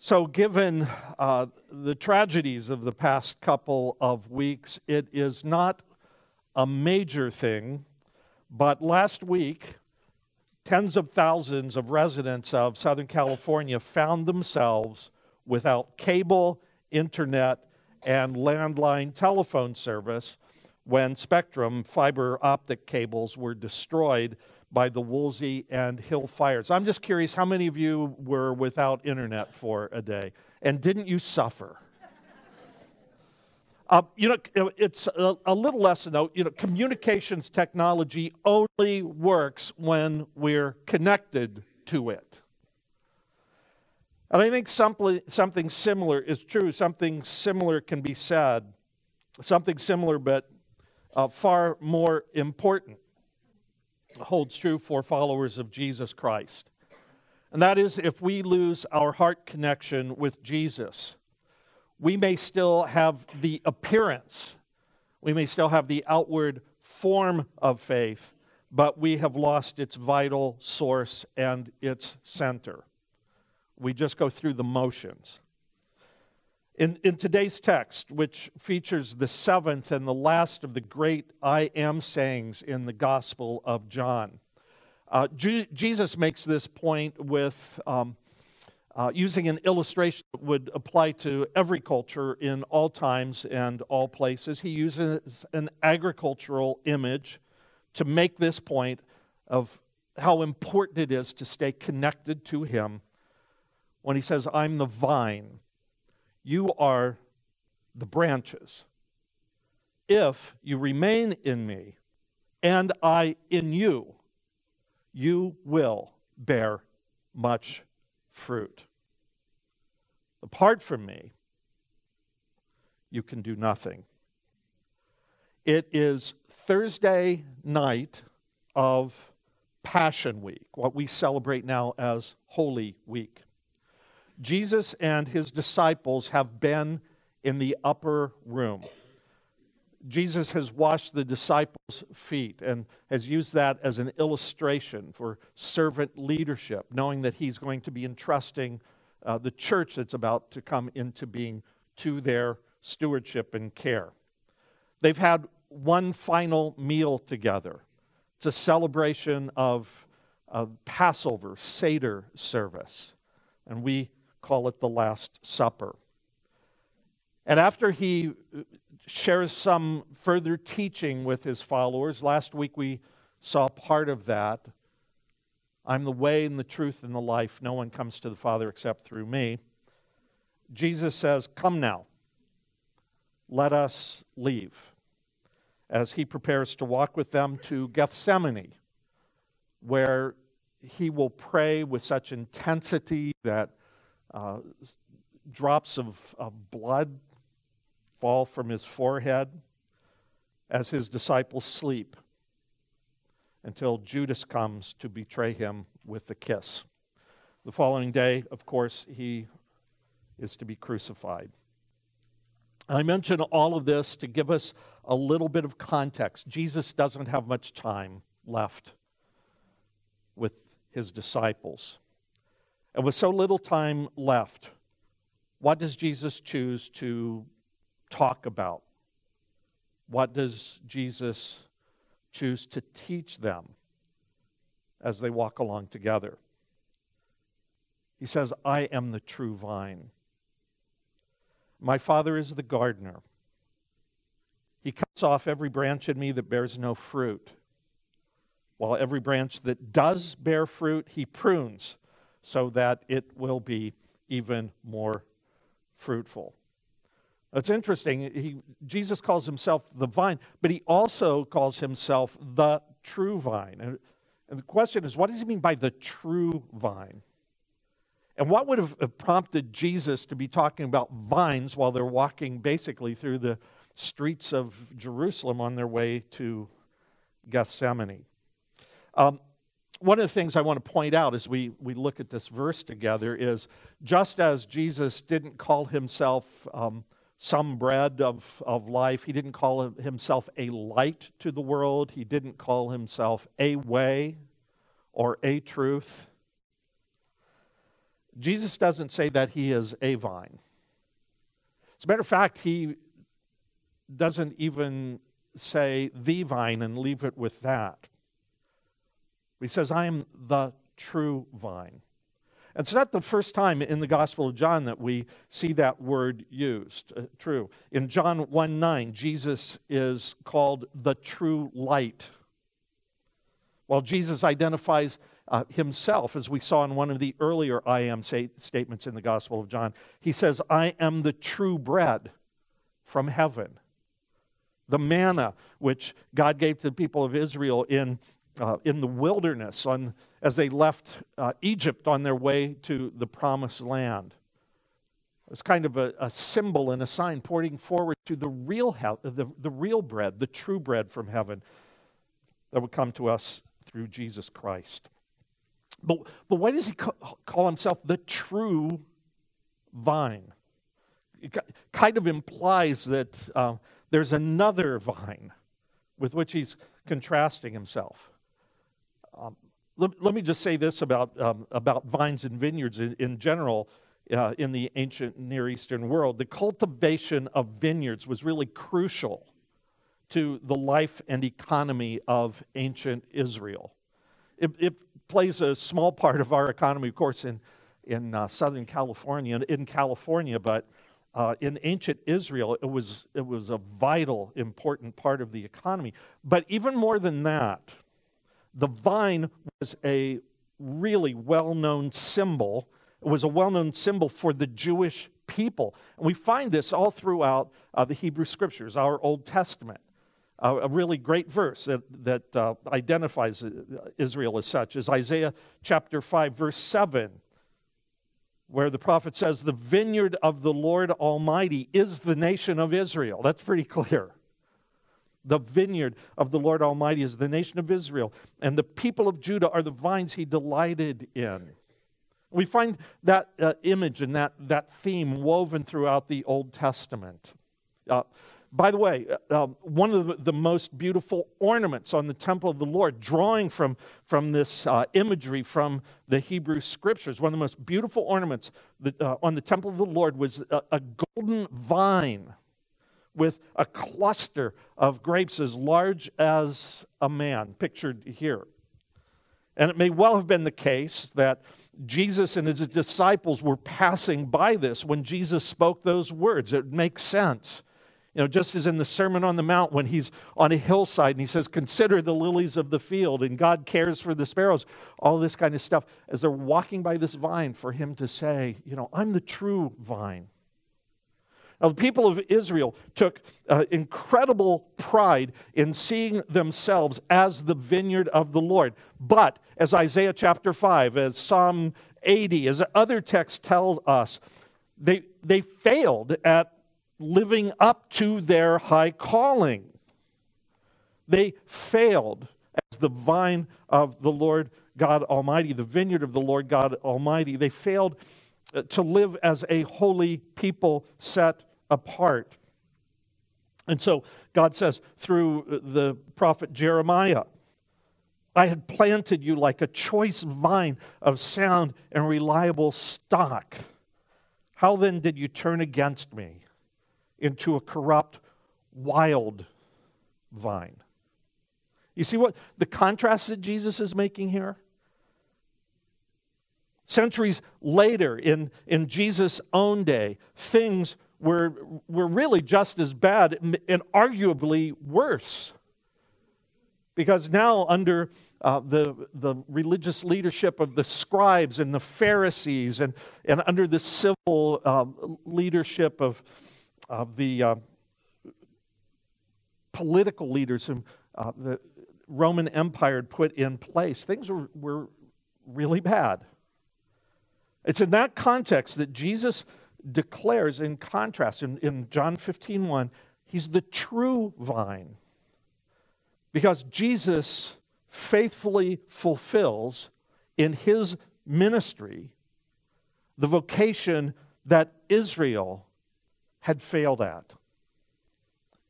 So, given uh, the tragedies of the past couple of weeks, it is not a major thing, but last week, tens of thousands of residents of Southern California found themselves without cable, internet, and landline telephone service when Spectrum fiber optic cables were destroyed by the Woolsey and Hill fires. I'm just curious how many of you were without internet for a day? And didn't you suffer? Uh, you know, it's a, a, little lesson though. You know, communications technology only works when we're connected to it. And I think something, something similar is true. Something similar can be said. Something similar, but uh, far more important holds true for followers of Jesus Christ. And that is if we lose our heart connection with Jesus, we may still have the appearance, we may still have the outward form of faith, but we have lost its vital source and its center. We just go through the motions. In, in today's text, which features the seventh and the last of the great I am sayings in the Gospel of John, uh, G- Jesus makes this point with um, uh, using an illustration that would apply to every culture in all times and all places. He uses an agricultural image to make this point of how important it is to stay connected to Him when he says, I'm the vine you are the branches. If you remain in me and I in you, you will bear much fruit. Apart from me, you can do nothing. It is Thursday night of Passion Week, what we celebrate now as Holy Week. Jesus and his disciples have been in the upper room. Jesus has washed the disciples' feet and has used that as an illustration for servant leadership, knowing that he's going to be entrusting uh, the church that's about to come into being to their stewardship and care. They've had one final meal together. It's a celebration of, of Passover, Seder service. And we call it the Last Supper. And after he uh, shares some further teaching with his followers, last week we saw part of that. I'm the way and the truth and the life. No one comes to the Father except through me. Jesus says, Come now, let us leave. As he prepares to walk with them to Gethsemane, where he will pray with such intensity that uh, drops of, of blood fall from his forehead as his disciples sleep until Judas comes to betray him with a kiss. The following day, of course, he is to be crucified. I mention all of this to give us a little bit of context. Jesus doesn't have much time left with his disciples. And with so little time left, what does Jesus choose to talk about? What does Jesus choose to teach them as they walk along together? He says, I am the true vine. My Father is the gardener. He cuts off every branch in me that bears no fruit, while every branch that does bear fruit, he prunes so that it will be even more fruitful. It's interesting. He, Jesus calls himself the vine, but he also calls himself the true vine. And, and the question is, what does he mean by the true vine? And what would have prompted Jesus to be talking about vines while they're walking basically through the streets of Jerusalem on their way to Gethsemane? Um, one of the things I want to point out as we, we look at this verse together is just as Jesus didn't call himself um, some bread of, of life, he didn't call himself a light to the world, he didn't call himself a way or a truth. Jesus doesn't say that he is a vine. As a matter of fact, he doesn't even say the vine and leave it with that. He says, I am the true vine. And it's not the first time in the Gospel of John that we see that word used. Uh, true. In John 1 9, Jesus is called the true light. While Jesus identifies uh, himself, as we saw in one of the earlier I am say, statements in the Gospel of John. He says, I am the true bread from heaven. The manna which God gave to the people of Israel in, uh, in the wilderness on, as they left uh, Egypt on their way to the promised land. It's kind of a, a, symbol and a sign pointing forward to the real, he- the, the real bread, the true bread from heaven that would come to us through Jesus Christ. But, but why does he call himself the true vine? It kind of implies that uh, there's another vine with which he's contrasting himself. Um, let, let, me just say this about, um, about vines and vineyards in, in general uh, in the ancient Near Eastern world. The cultivation of vineyards was really crucial to the life and economy of ancient Israel. It, it, plays a small part of our economy, of course, in, in uh, Southern California, in California, but uh, in ancient Israel, it was, it was a vital, important part of the economy. But even more than that, the vine was a really well known symbol. It was a well known symbol for the Jewish people. And we find this all throughout uh, the Hebrew Scriptures, our Old Testament a really great verse that, that uh, identifies uh, Israel as such is Isaiah chapter 5, verse 7, where the prophet says, The vineyard of the Lord Almighty is the nation of Israel. That's pretty clear. The vineyard of the Lord Almighty is the nation of Israel, and the people of Judah are the vines he delighted in. We find that uh, image and that, that theme woven throughout the Old Testament. Uh, by the way, uh, um, one of the, the, most beautiful ornaments on the temple of the Lord, drawing from, from this uh, imagery from the Hebrew scriptures, one of the most beautiful ornaments that, uh, on the temple of the Lord was a, a golden vine with a cluster of grapes as large as a man, pictured here. And it may well have been the case that Jesus and his disciples were passing by this when Jesus spoke those words. It makes sense you know, just as in the Sermon on the Mount, when he's on a hillside and he says, Consider the lilies of the field and God cares for the sparrows, all this kind of stuff. As they're walking by this vine, for him to say, You know, I'm the true vine. Now, the people of Israel took uh, incredible pride in seeing themselves as the vineyard of the Lord. But, as Isaiah chapter 5, as Psalm 80, as other texts tell us, they, they failed at living up to their high calling. They failed as the vine of the Lord God Almighty, the vineyard of the Lord God Almighty. They failed uh, to live as a holy people set apart. And so God says through the prophet Jeremiah, I had planted you like a choice vine of sound and reliable stock. How then did you turn against me? into a corrupt, wild vine. You see what the contrast that Jesus is making here? Centuries later, in, in Jesus' own day, things were, were really just as bad and arguably worse. Because now, under uh, the, the religious leadership of the scribes and the Pharisees, and, and under the civil uh, leadership of, of the uh, political leaders whom uh, the Roman Empire put in place, things were, were really bad. It's in that context that Jesus declares, in contrast, in, in John 15 1, he's the true vine. Because Jesus faithfully fulfills in his ministry the vocation that Israel had failed at.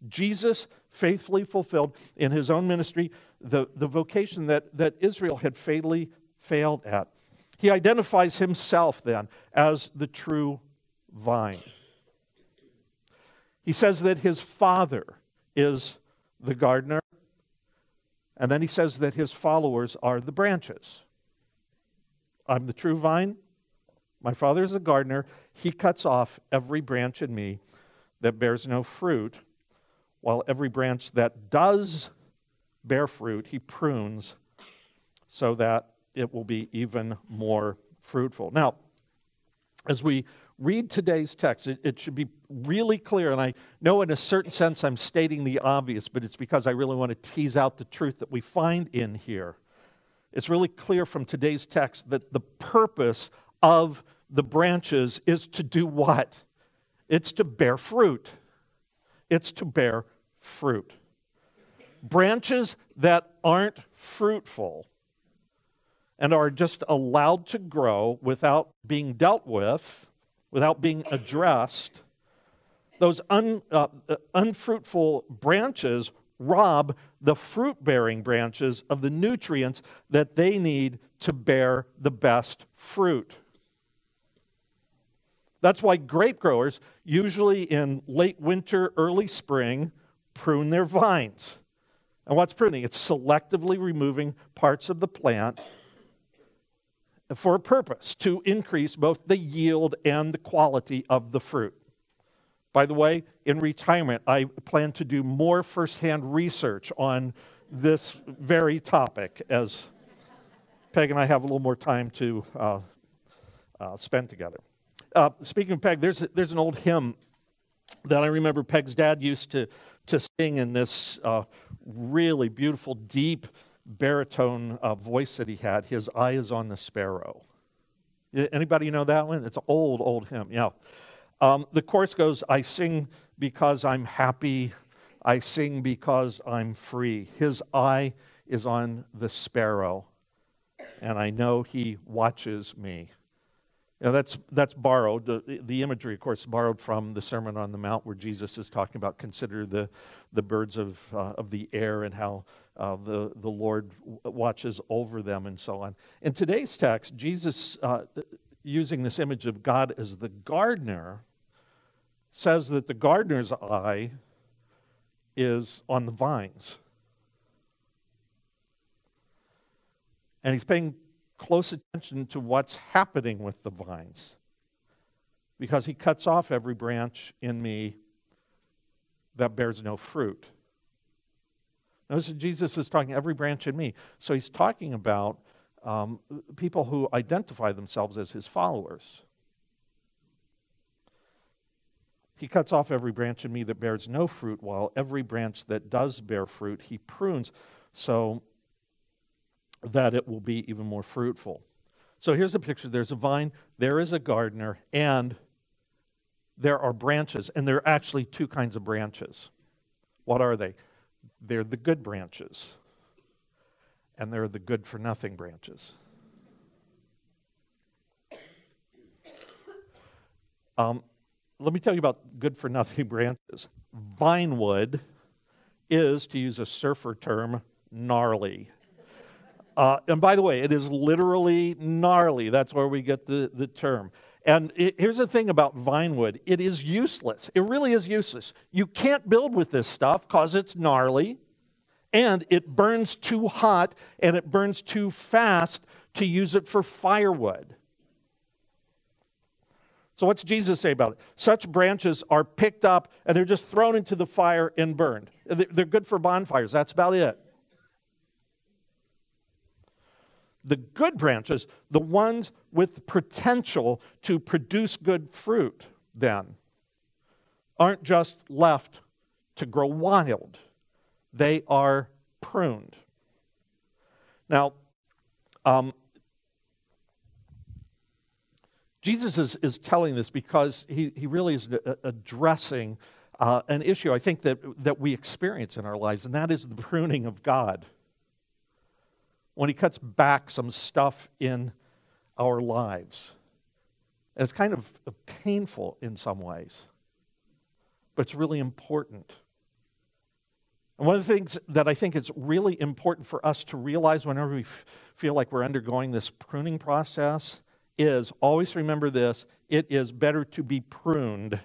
Jesus faithfully fulfilled in his own ministry the, the vocation that, that Israel had fatally failed at. He identifies himself then as the true vine. He says that his father is the gardener, and then he says that his followers are the branches. I'm the true vine. My father is a gardener. He cuts off every branch in me that bears no fruit, while every branch that does bear fruit, he prunes so that it will be even more fruitful. Now, as we read today's text, it, it, should be really clear. And I know, in a certain sense, I'm stating the obvious, but it's because I really want to tease out the truth that we find in here. It's really clear from today's text that the purpose of the branches is to do what? It's to bear fruit. It's to bear fruit. Branches that aren't fruitful and are just allowed to grow without being dealt with, without being addressed, those un, uh, uh unfruitful branches rob the fruit bearing branches of the nutrients that they need to bear the best fruit. That's why grape growers, usually in late winter, early spring, prune their vines. And what's pruning? It's selectively removing parts of the plant for a purpose to increase both the yield and the quality of the fruit. By the way, in retirement, I plan to do more firsthand research on this very topic as Peg and I have a little more time to uh, uh, spend together. Uh, speaking of Peg, there's, there's an old hymn that I remember Peg's dad used to, to sing in this uh, really beautiful, deep, baritone uh, voice that he had. His eye is on the sparrow. Anybody know that one? It's an old, old hymn. Yeah. Um, the chorus goes, I sing because I'm happy. I sing because I'm free. His eye is on the sparrow, and I know he watches me. Now that's, that's borrowed. The, the imagery, of course, borrowed from the Sermon on the Mount, where Jesus is talking about consider the, the birds of, uh, of the air and how uh, the, the Lord watches over them and so on. In today's text, Jesus, uh, using this image of God as the gardener, says that the gardener's eye is on the vines. And he's paying close attention to what's happening with the vines because he cuts off every branch in me that bears no fruit. Notice Jesus is talking every branch in me. So he's talking about um, people who identify themselves as his followers. He cuts off every branch in me that bears no fruit, while every branch that does bear fruit, he prunes so that it will be even more fruitful. So here's the picture there's a vine, there is a gardener, and there are branches, and there are actually two kinds of branches. What are they? They're the good branches, and they're the good for nothing branches. Um, let me tell you about good for nothing branches. Vinewood is, to use a surfer term, gnarly. Uh, and by the way, it is literally gnarly. That's where we get the, the term. And it, here's the thing about Vinewood it is useless. It really is useless. You can't build with this stuff because it's gnarly and it burns too hot and it burns too fast to use it for firewood. So, what's Jesus say about it? Such branches are picked up and they're just thrown into the fire and burned. They're good for bonfires. That's about it. The good branches, the ones with potential to produce good fruit, then, aren't just left to grow wild, they are pruned. Now, um, Jesus is, is telling this because he, he really is addressing uh, an issue I think that, that we experience in our lives, and that is the pruning of God when he cuts back some stuff in our lives. And it's kind of painful in some ways, but it's really important. And one of the things that I think is really important for us to realize whenever we f- feel like we're undergoing this pruning process is always remember this it is better to be pruned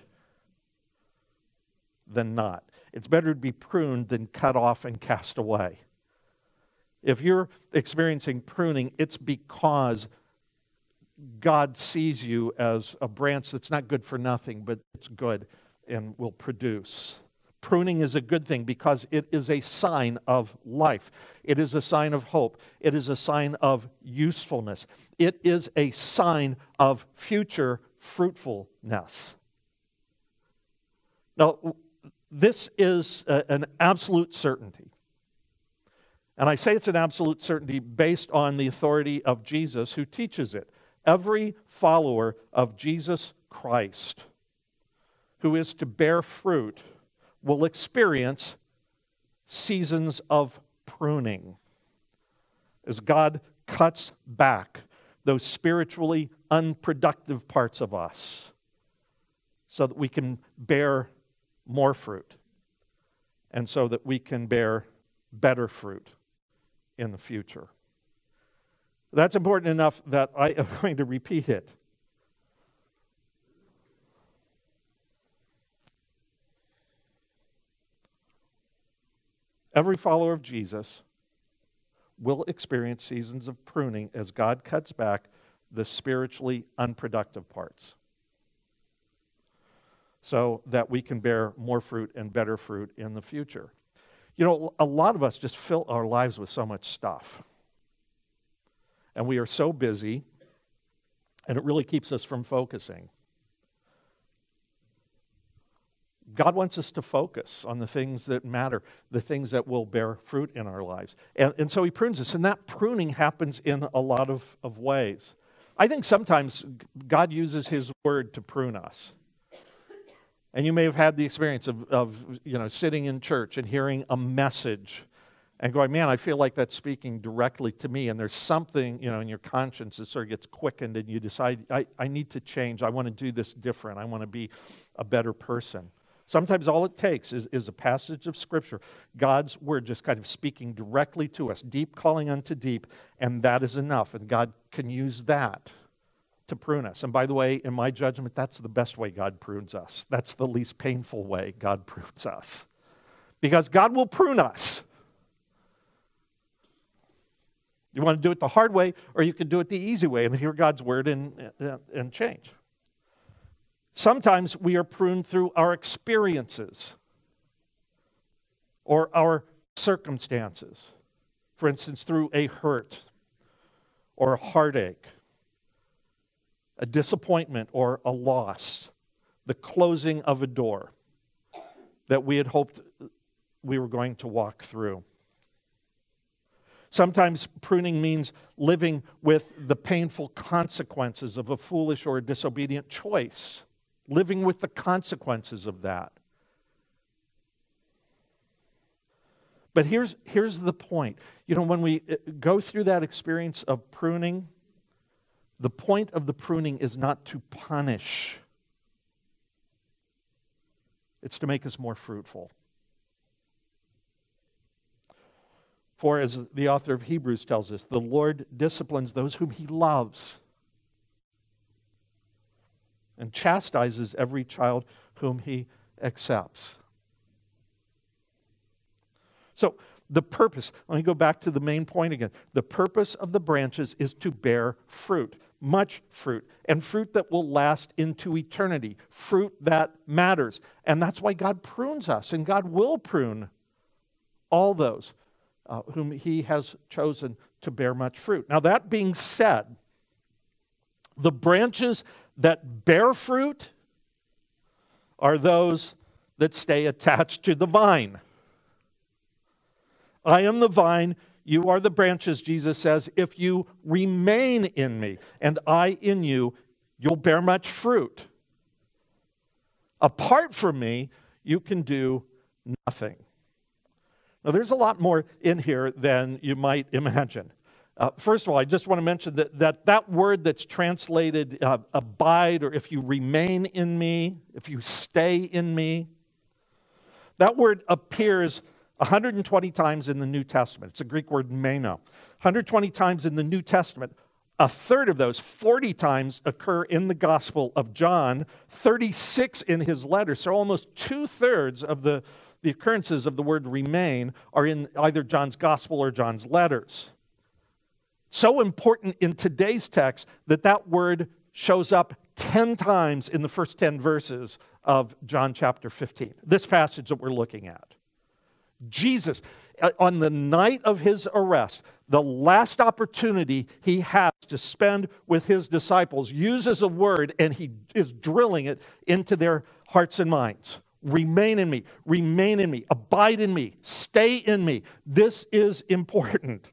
than not. It's better to be pruned than cut off and cast away. If you're experiencing pruning, it's because God sees you as a branch that's not good for nothing, but it's good and will produce. Pruning is a good thing because it is a sign of life. It is a sign of hope. It is a sign of usefulness. It is a sign of future fruitfulness. Now, this is a, an absolute certainty. And I say it's an absolute certainty based on the authority of Jesus who teaches it. Every follower of Jesus Christ who is to bear fruit will experience seasons of pruning as God cuts back those spiritually unproductive parts of us so that we can bear more fruit and so that we can bear better fruit in the future. That's important enough that I am going to repeat it. Every follower of Jesus will experience seasons of pruning as God cuts back the spiritually unproductive parts so that we can bear more fruit and better fruit in the future. You know, a lot of us just fill our lives with so much stuff. And we are so busy, and it really keeps us from focusing. God wants us to focus on the things that matter, the things that will bear fruit in our lives. And, and so he prunes us, and that pruning happens in a lot of, of ways. I think sometimes God uses his word to prune us. And you may have had the experience of, of you know, sitting in church and hearing a message and going, man, I feel like that's speaking directly to me. And there's something, you know, in your conscience that sort of gets quickened and you decide, I, I need to change. I want to do this different. I want to be a better person. Sometimes all it takes is, is a passage of Scripture, God's Word just kind of speaking directly to us, deep calling unto deep, and that is enough. And God can use that to prune us. And by the way, in my judgment, that's the best way God prunes us. That's the least painful way God prunes us. Because God will prune us. You want to do it the hard way, or you can do it the easy way and hear God's word and, and, and change. Sometimes we are pruned through our experiences or our circumstances. For instance, through a hurt or a heartache, a disappointment or a loss, the closing of a door that we had hoped we were going to walk through. Sometimes pruning means living with the painful consequences of a foolish or a disobedient choice living with the consequences of that. But here's, here's the point. You know, when we uh, go through that experience of pruning, the point of the pruning is not to punish, it's to make us more fruitful. For, as the author of Hebrews tells us, the Lord disciplines those whom he loves and chastises every child whom he accepts. So, the purpose, let me go back to the main point again. The purpose of the branches is to bear fruit, much fruit, and fruit that will last into eternity, fruit that matters. And that's why God prunes us, and God will prune all those uh, whom He has chosen to bear much fruit. Now, that being said, the branches that bear fruit are those that stay attached to the vine. I am the vine, you are the branches, Jesus says. If you remain in me and I in you, you'll bear much fruit. Apart from me, you can do nothing. Now, there's a lot more in here than you might imagine. Uh, first of all, I just want to mention that that, that word that's translated uh, abide, or if you remain in me, if you stay in me, that word appears 120 times in the New Testament. It's a Greek word meno. 120 times in the New Testament. A third of those, 40 times, occur in the Gospel of John, 36 in his letters. So almost two thirds of the, the occurrences of the word remain are in either John's Gospel or John's letters. So important in today's text that that word shows up 10 times in the first 10 verses of John chapter 15, this passage that we're looking at. Jesus, uh, on the night of his arrest, the last opportunity he has to spend with his disciples, uses a word and he is drilling it into their hearts and minds. Remain in me, remain in me, abide in me, stay in me. This is important.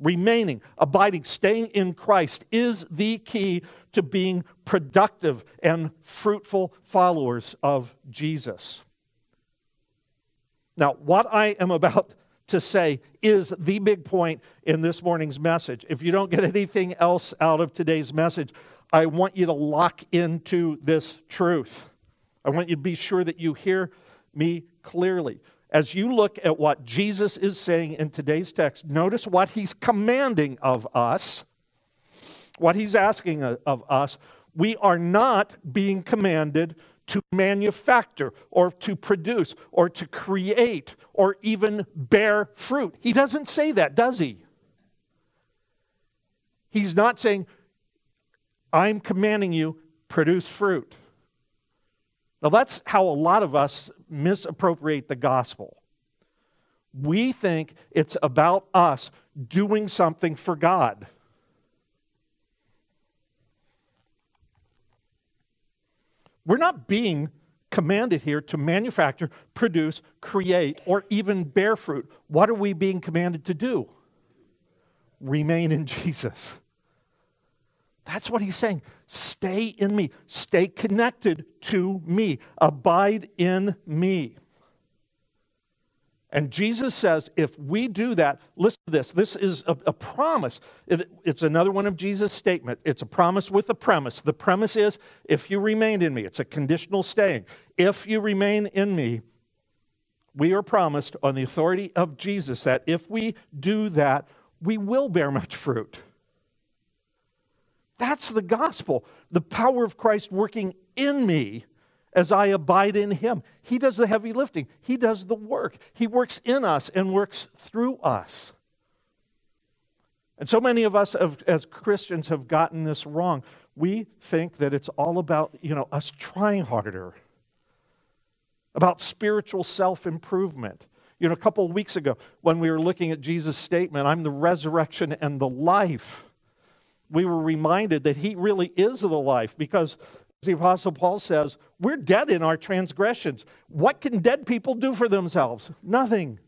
Remaining, abiding, staying in Christ is the key to being productive and fruitful followers of Jesus. Now, what I am about to say is the big point in this morning's message. If you don't get anything else out of today's message, I want you to lock into this truth. I want you to be sure that you hear me clearly. As you look at what Jesus is saying in today's text, notice what he's commanding of us, what he's asking of us. We are not being commanded to manufacture or to produce or to create or even bear fruit. He doesn't say that, does he? He's not saying, I'm commanding you, produce fruit. Now, that's how a lot of us misappropriate the gospel. We think it's about us doing something for God. We're not being commanded here to manufacture, produce, create, or even bear fruit. What are we being commanded to do? Remain in Jesus. That's what he's saying. Stay in me. Stay connected to me. Abide in me. And Jesus says, if we do that, listen to this. This is a, a promise. It, it's another one of Jesus' statement. It's a promise with a premise. The premise is, if you remain in me, it's a conditional staying. If you remain in me, we are promised on the authority of Jesus that if we do that, we will bear much fruit. That's the gospel. The power of Christ working in me as I abide in Him. He does the heavy lifting, He does the work. He works in us and works through us. And so many of us have, as Christians have gotten this wrong. We think that it's all about, you know, us trying harder, about spiritual self improvement. You know, a couple of weeks ago, when we were looking at Jesus' statement, I'm the resurrection and the life, we were reminded that He really is the life because the Apostle Paul says, We're dead in our transgressions. What can dead people do for themselves? Nothing.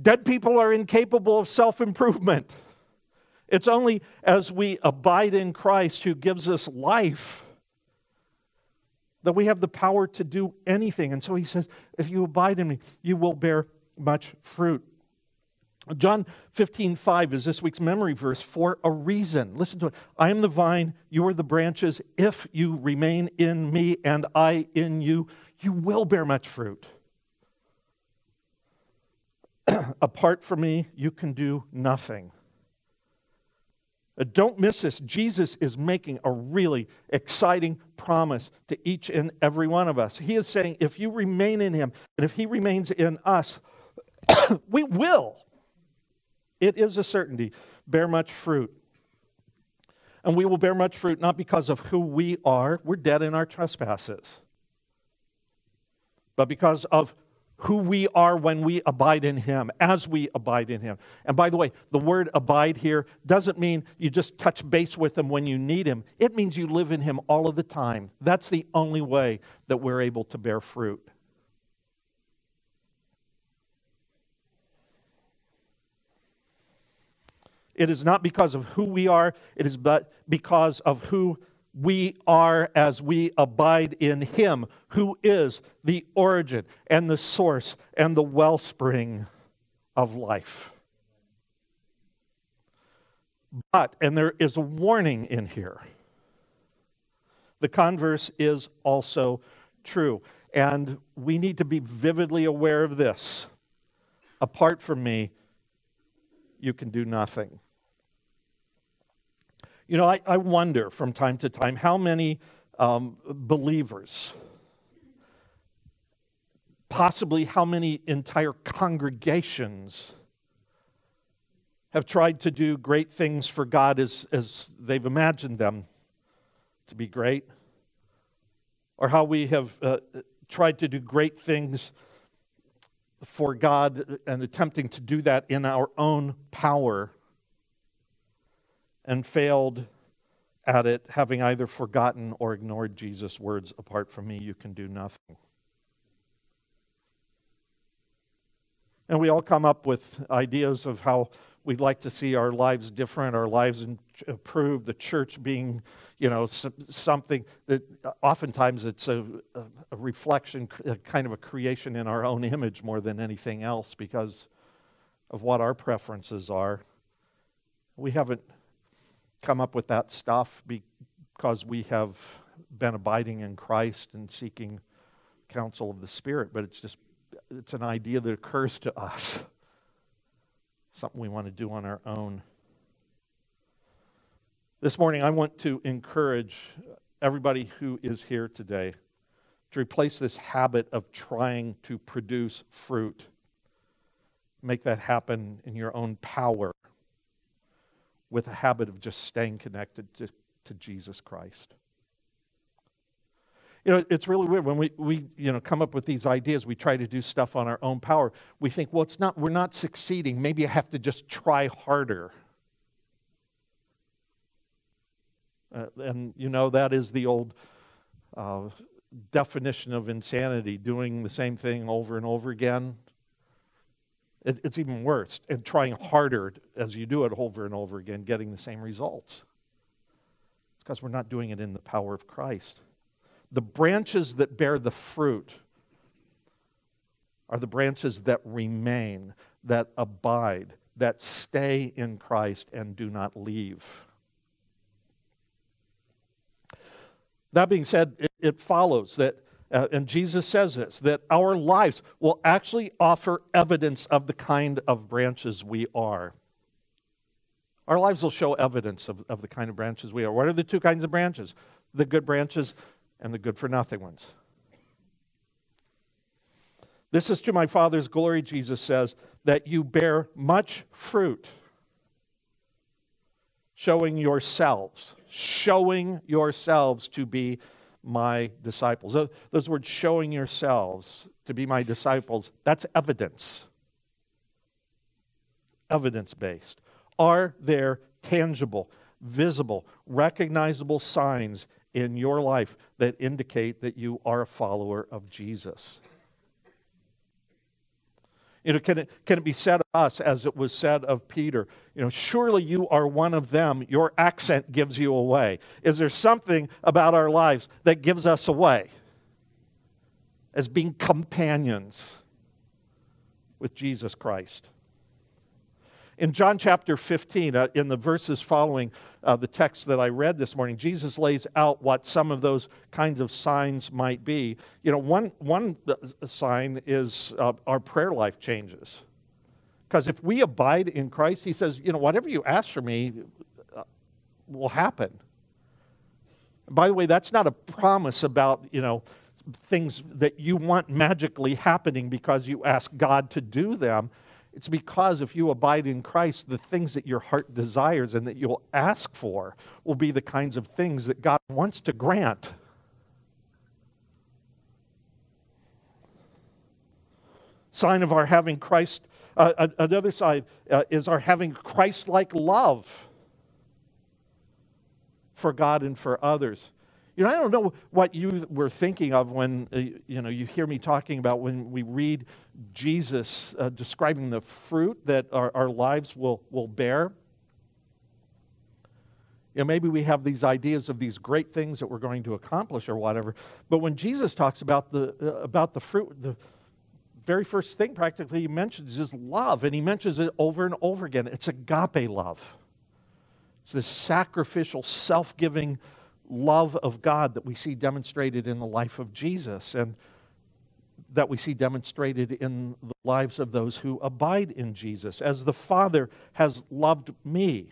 Dead people are incapable of self improvement. It's only as we abide in Christ who gives us life that we have the power to do anything. And so he says, If you abide in me, you will bear much fruit. John 15, 5 is this week's memory verse for a reason. Listen to it. I am the vine, you are the branches. If you remain in me and I in you, you will bear much fruit. Apart from me, you can do nothing. Uh, don't miss this. Jesus is making a really exciting promise to each and every one of us. He is saying, if you remain in him and if he remains in us, we will it is a certainty. Bear much fruit. And we will bear much fruit not because of who we are, we're dead in our trespasses, but because of who we are when we abide in Him, as we abide in Him. And by the way, the word abide here doesn't mean you just touch base with Him when you need Him, it means you live in Him all of the time. That's the only way that we're able to bear fruit. It is not because of who we are, it is but because of who we are as we abide in Him, who is the origin and the source and the wellspring of life. But, and there is a warning in here, the converse is also true. And we need to be vividly aware of this. Apart from me, you can do nothing. You know, I, I wonder from time to time how many um, believers, possibly how many entire congregations, have tried to do great things for God as, as they've imagined them to be great, or how we have uh, tried to do great things for God and attempting to do that in our own power and failed at it, having either forgotten or ignored Jesus' words, apart from me, you can do nothing. And we all come up with ideas of how we'd like to see our lives different, our lives improved, the church being, you know, something that uh, oftentimes it's a, a reflection, a kind of a creation in our own image more than anything else because of what our preferences are. We haven't come up with that stuff because we have been abiding in Christ and seeking counsel of the Spirit, but it's just it's an idea that occurs to us. Something we want to do on our own. This morning, I want to encourage everybody who is here today to replace this habit of trying to produce fruit. Make that happen in your own power with a habit of just staying connected to, to Jesus Christ. You know, it's really weird when we, we you know, come up with these ideas, we try to do stuff on our own power. We think, well, it's not, we're not succeeding. Maybe I have to just try harder. Uh, and, you know, that is the old uh, definition of insanity doing the same thing over and over again. It, it's even worse, and trying harder as you do it over and over again, getting the same results. It's because we're not doing it in the power of Christ. The branches that bear the fruit are the branches that remain, that abide, that stay in Christ and do not leave. That being said, it, it follows that uh, and Jesus says this, that our lives will actually offer evidence of the kind of branches we are. Our lives will show evidence of, of the kind of branches we are. What are the two kinds of branches? The good branches and the good for nothing ones. This is to my Father's glory, Jesus says, that you bear much fruit, showing yourselves, showing yourselves to be my disciples. Those words, showing yourselves to be my disciples, that's evidence. Evidence based. Are there tangible, visible, recognizable signs in your life that indicate that you are a follower of Jesus? You know, can it, can it be said of us as it was said of Peter? You know, surely you are one of them. Your accent gives you away. Is there something about our lives that gives us away as being companions with Jesus Christ? In John chapter 15, uh, in the verses following uh, the text that I read this morning, Jesus lays out what some of those kinds of signs might be. You know, one, one uh, sign is uh, our prayer life changes. Because if we abide in Christ, he says, you know, whatever you ask for me uh, will happen. By the way, that's not a promise about, you know, things that you want magically happening because you ask God to do them. It's because if you abide in Christ, the things that your heart desires and that you'll ask for will be the kinds of things that God wants to grant. Sign of our having Christ, uh, another side uh, is our having Christ like love for God and for others. You know, I don't know what you were thinking of when uh, you know you hear me talking about when we read Jesus uh, describing the fruit that our, our lives will, will bear. You know, maybe we have these ideas of these great things that we're going to accomplish or whatever. But when Jesus talks about the, uh, about the fruit, the very first thing practically he mentions is love, and he mentions it over and over again. It's agape love. It's this sacrificial, self giving love of God that we see demonstrated in the life of Jesus and that we see demonstrated in the lives of those who abide in Jesus. As the Father has loved me,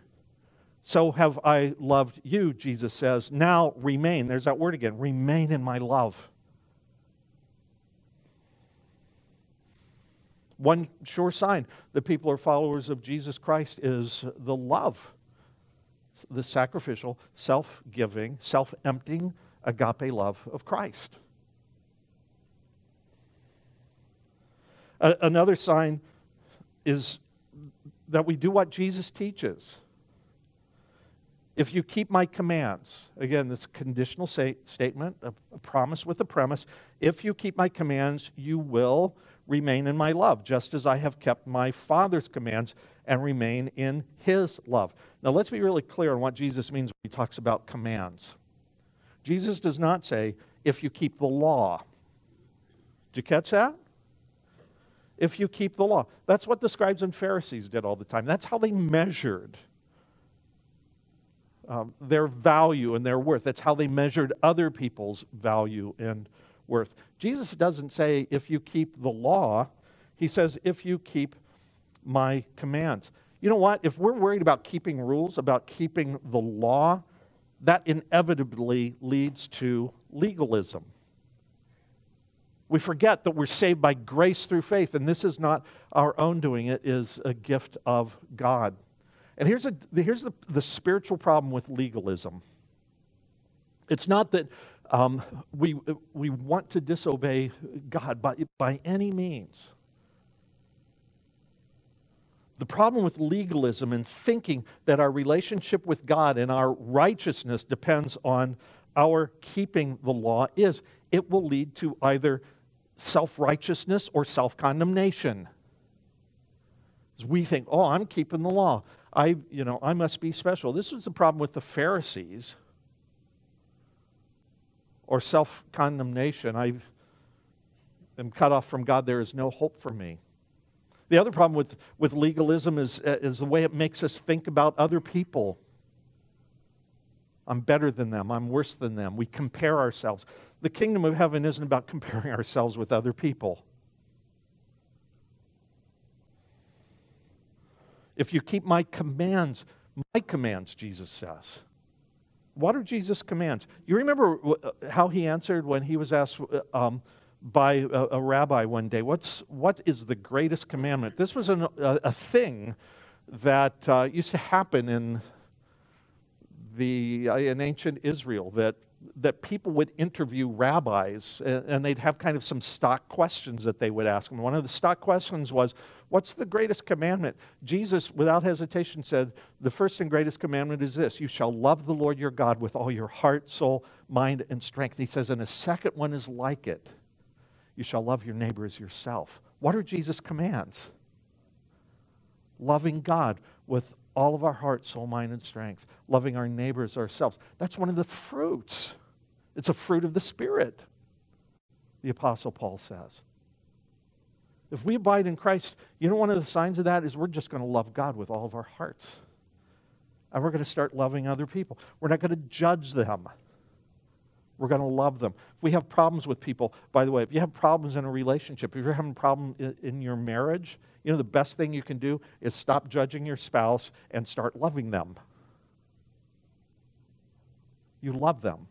so have I loved you, Jesus says. Now remain. There's that word again remain in my love. One sure sign that people are followers of Jesus Christ is the love, the sacrificial, self giving, self emptying, agape love of Christ. another sign is that we do what Jesus teaches. If you keep my commands, again, this conditional say, statement, a, a promise with a premise. If you keep my commands, you will remain in my love, just as I have kept my Father's commands and remain in his love. Now, let's be really clear on what Jesus means when he talks about commands. Jesus does not say, if you keep the law. Did you catch that? If you keep the law. That's what the scribes and Pharisees did all the time. That's how they measured um, their value and their worth. That's how they measured other people's value and worth. Jesus doesn't say, if you keep the law, he says, if you keep my commands. You know what? If we're worried about keeping rules, about keeping the law, that inevitably leads to legalism. We forget that we're saved by grace through faith, and this is not our own doing, it is a gift of God. And here's, a, here's the, the spiritual problem with legalism it's not that um, we, we want to disobey God by, by any means. The problem with legalism and thinking that our relationship with God and our righteousness depends on our keeping the law is it will lead to either self righteousness or self condemnation. We think, oh, I'm keeping the law. I, you know, I must be special. This was the problem with the Pharisees or self condemnation. I am cut off from God. There is no hope for me. The other problem with, with legalism is, is the way it makes us think about other people. I'm better than them. I'm worse than them. We compare ourselves. The kingdom of heaven isn't about comparing ourselves with other people. If you keep my commands, my commands, Jesus says, what are Jesus' commands? You remember uh, how he answered when he was asked uh, um, by a, a, rabbi one day, What's, What is the greatest commandment? This was an, a, a, thing that uh, used to happen in, the, uh, in ancient Israel that that people would interview rabbis and, and, they'd have kind of some stock questions that they would ask them. One of the stock questions was, What's the greatest commandment? Jesus, without hesitation, said, The first and greatest commandment is this you shall love the Lord your God with all your heart, soul, mind, and strength. He says, And a second one is like it you shall love your neighbor as yourself. What are Jesus' commands? Loving God with all of our heart, soul, mind, and strength, loving our neighbors ourselves. That's one of the fruits. It's a fruit of the Spirit, the Apostle Paul says. If we abide in Christ, you know, one of the signs of that is we're just going to love God with all of our hearts. And we're going to start loving other people. We're not going to judge them. We're going to love them. If we have problems with people, by the way, if you have problems in a relationship, if you're having a problem in, in your marriage, you know, the best thing you can do is stop judging your spouse and start loving them. You love them.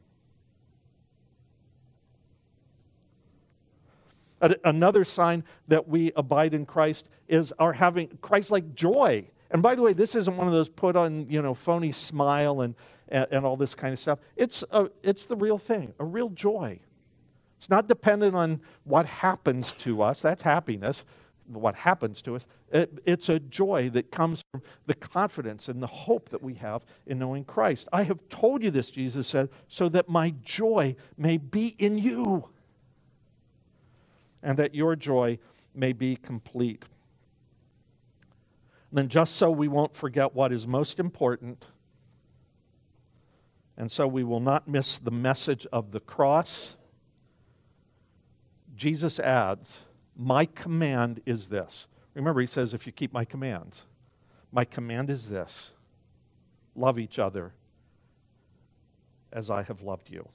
Another sign that we abide in Christ is our having Christ like joy. And by the way, this isn't one of those put on, you know, phony smile and, and, and all this kind of stuff. It's, a, it's the real thing, a real joy. It's not dependent on what happens to us, that's happiness what happens to us. It, it's a joy that comes from the confidence and the hope that we have in knowing Christ. I have told you this, Jesus said, so that my joy may be in you and that your joy may be complete. And then, just so we won't forget what is most important, and so we will not miss the message of the cross, Jesus adds, my command is this. Remember, he says, if you keep my commands, my command is this love each other as I have loved you.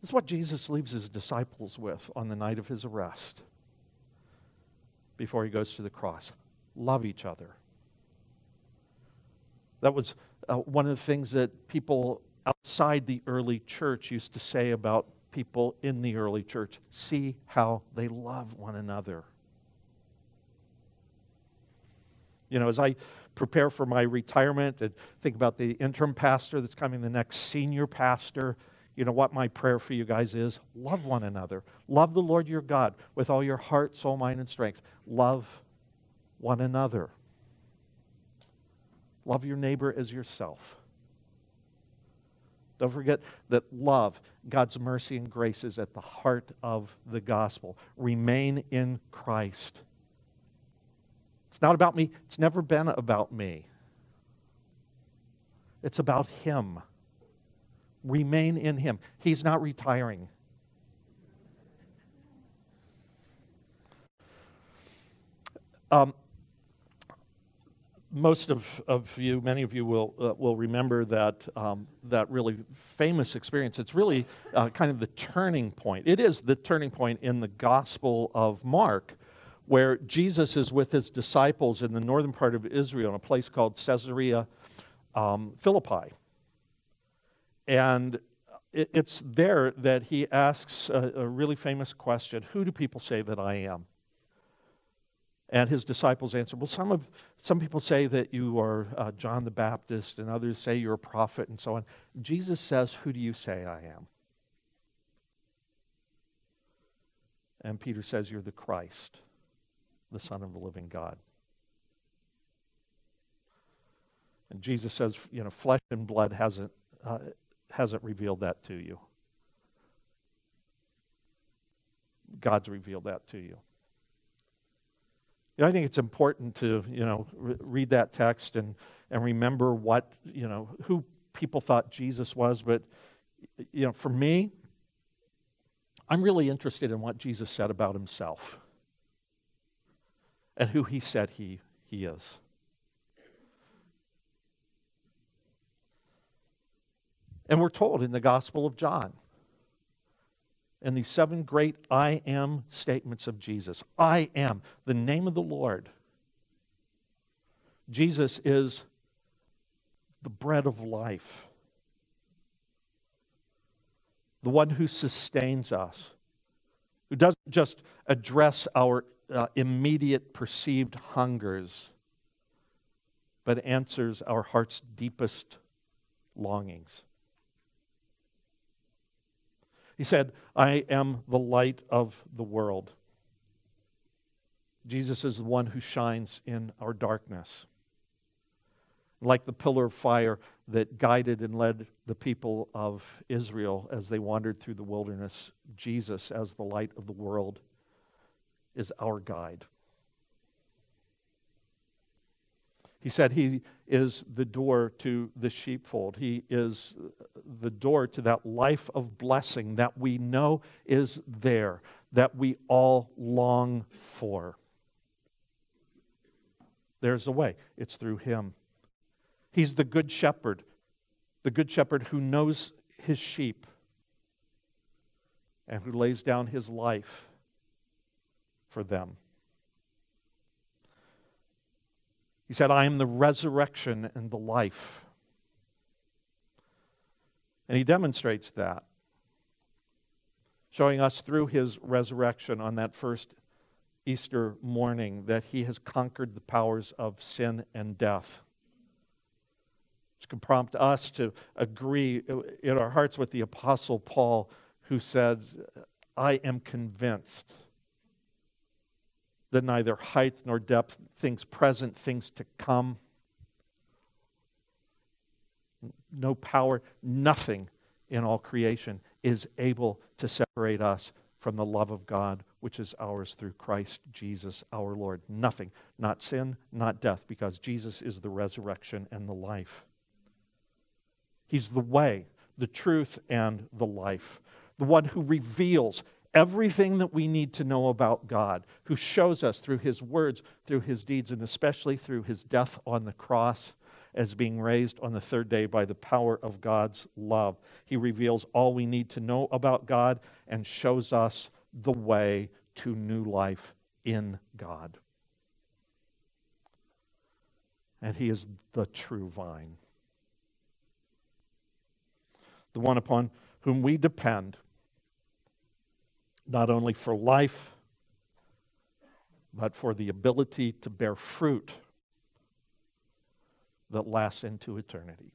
This is what Jesus leaves his disciples with on the night of his arrest before he goes to the cross. Love each other. That was uh, one of the things that people outside the early church used to say about people in the early church. See how they love one another. You know, as I prepare for my retirement and think about the interim pastor that's coming, the next senior pastor, you know what my prayer for you guys is? Love one another. Love the Lord your God with all your heart, soul, mind, and strength. Love one another. Love your neighbor as yourself. Don't forget that love, God's mercy and grace, is at the heart of the gospel. Remain in Christ. It's not about me, it's never been about me. It's about Him. Remain in Him. He's not retiring. Um, most of, of you, many of you will, uh, will remember that, um, that really famous experience. It's really uh, kind of the turning point. It is the turning point in the Gospel of Mark, where Jesus is with his disciples in the northern part of Israel in a place called Caesarea um, Philippi. And it, it's there that he asks a, a really famous question Who do people say that I am? And his disciples answered, Well, some, of, some people say that you are uh, John the Baptist, and others say you're a prophet, and so on. Jesus says, Who do you say I am? And Peter says, You're the Christ, the Son of the living God. And Jesus says, You know, flesh and blood hasn't, uh, hasn't revealed that to you. God's revealed that to you. You know, I think it's important to, you know, re- read that text and, and remember what, you know, who people thought Jesus was. But, you know, for me, I'm really interested in what Jesus said about himself and who he said he, he is. And we're told in the Gospel of John and these seven great I am statements of Jesus. I am, the name of the Lord. Jesus is the bread of life, the one who sustains us, who doesn't just address our uh, immediate perceived hungers, but answers our heart's deepest longings. He said, I am the light of the world. Jesus is the one who shines in our darkness. Like the pillar of fire that guided and led the people of Israel as they wandered through the wilderness, Jesus, as the light of the world, is our guide. He said he is the door to the sheepfold. He is the door to that life of blessing that we know is there, that we all long for. There's a way, it's through him. He's the good shepherd, the good shepherd who knows his sheep and who lays down his life for them. He said, I am the resurrection and the life. And he demonstrates that, showing us through his resurrection on that first Easter morning that he has conquered the powers of sin and death. Which can prompt us to agree uh, in our hearts with the Apostle Paul, who said, I am convinced that neither height nor depth, things present, things to come, no power, nothing in all creation is able to separate us from the love of God, which is ours through Christ Jesus our Lord. Nothing, not sin, not death, because Jesus is the resurrection and the life. He's the way, the truth, and the life. The one who reveals everything that we need to know about God, who shows us through his words, through his deeds, and especially through his death on the cross, as being raised on the third day by the power of God's love. He reveals all we need to know about God and shows us the way to new life in God. And He is the true vine, the one upon whom we depend, not only for life, but for the ability to bear fruit that lasts into eternity.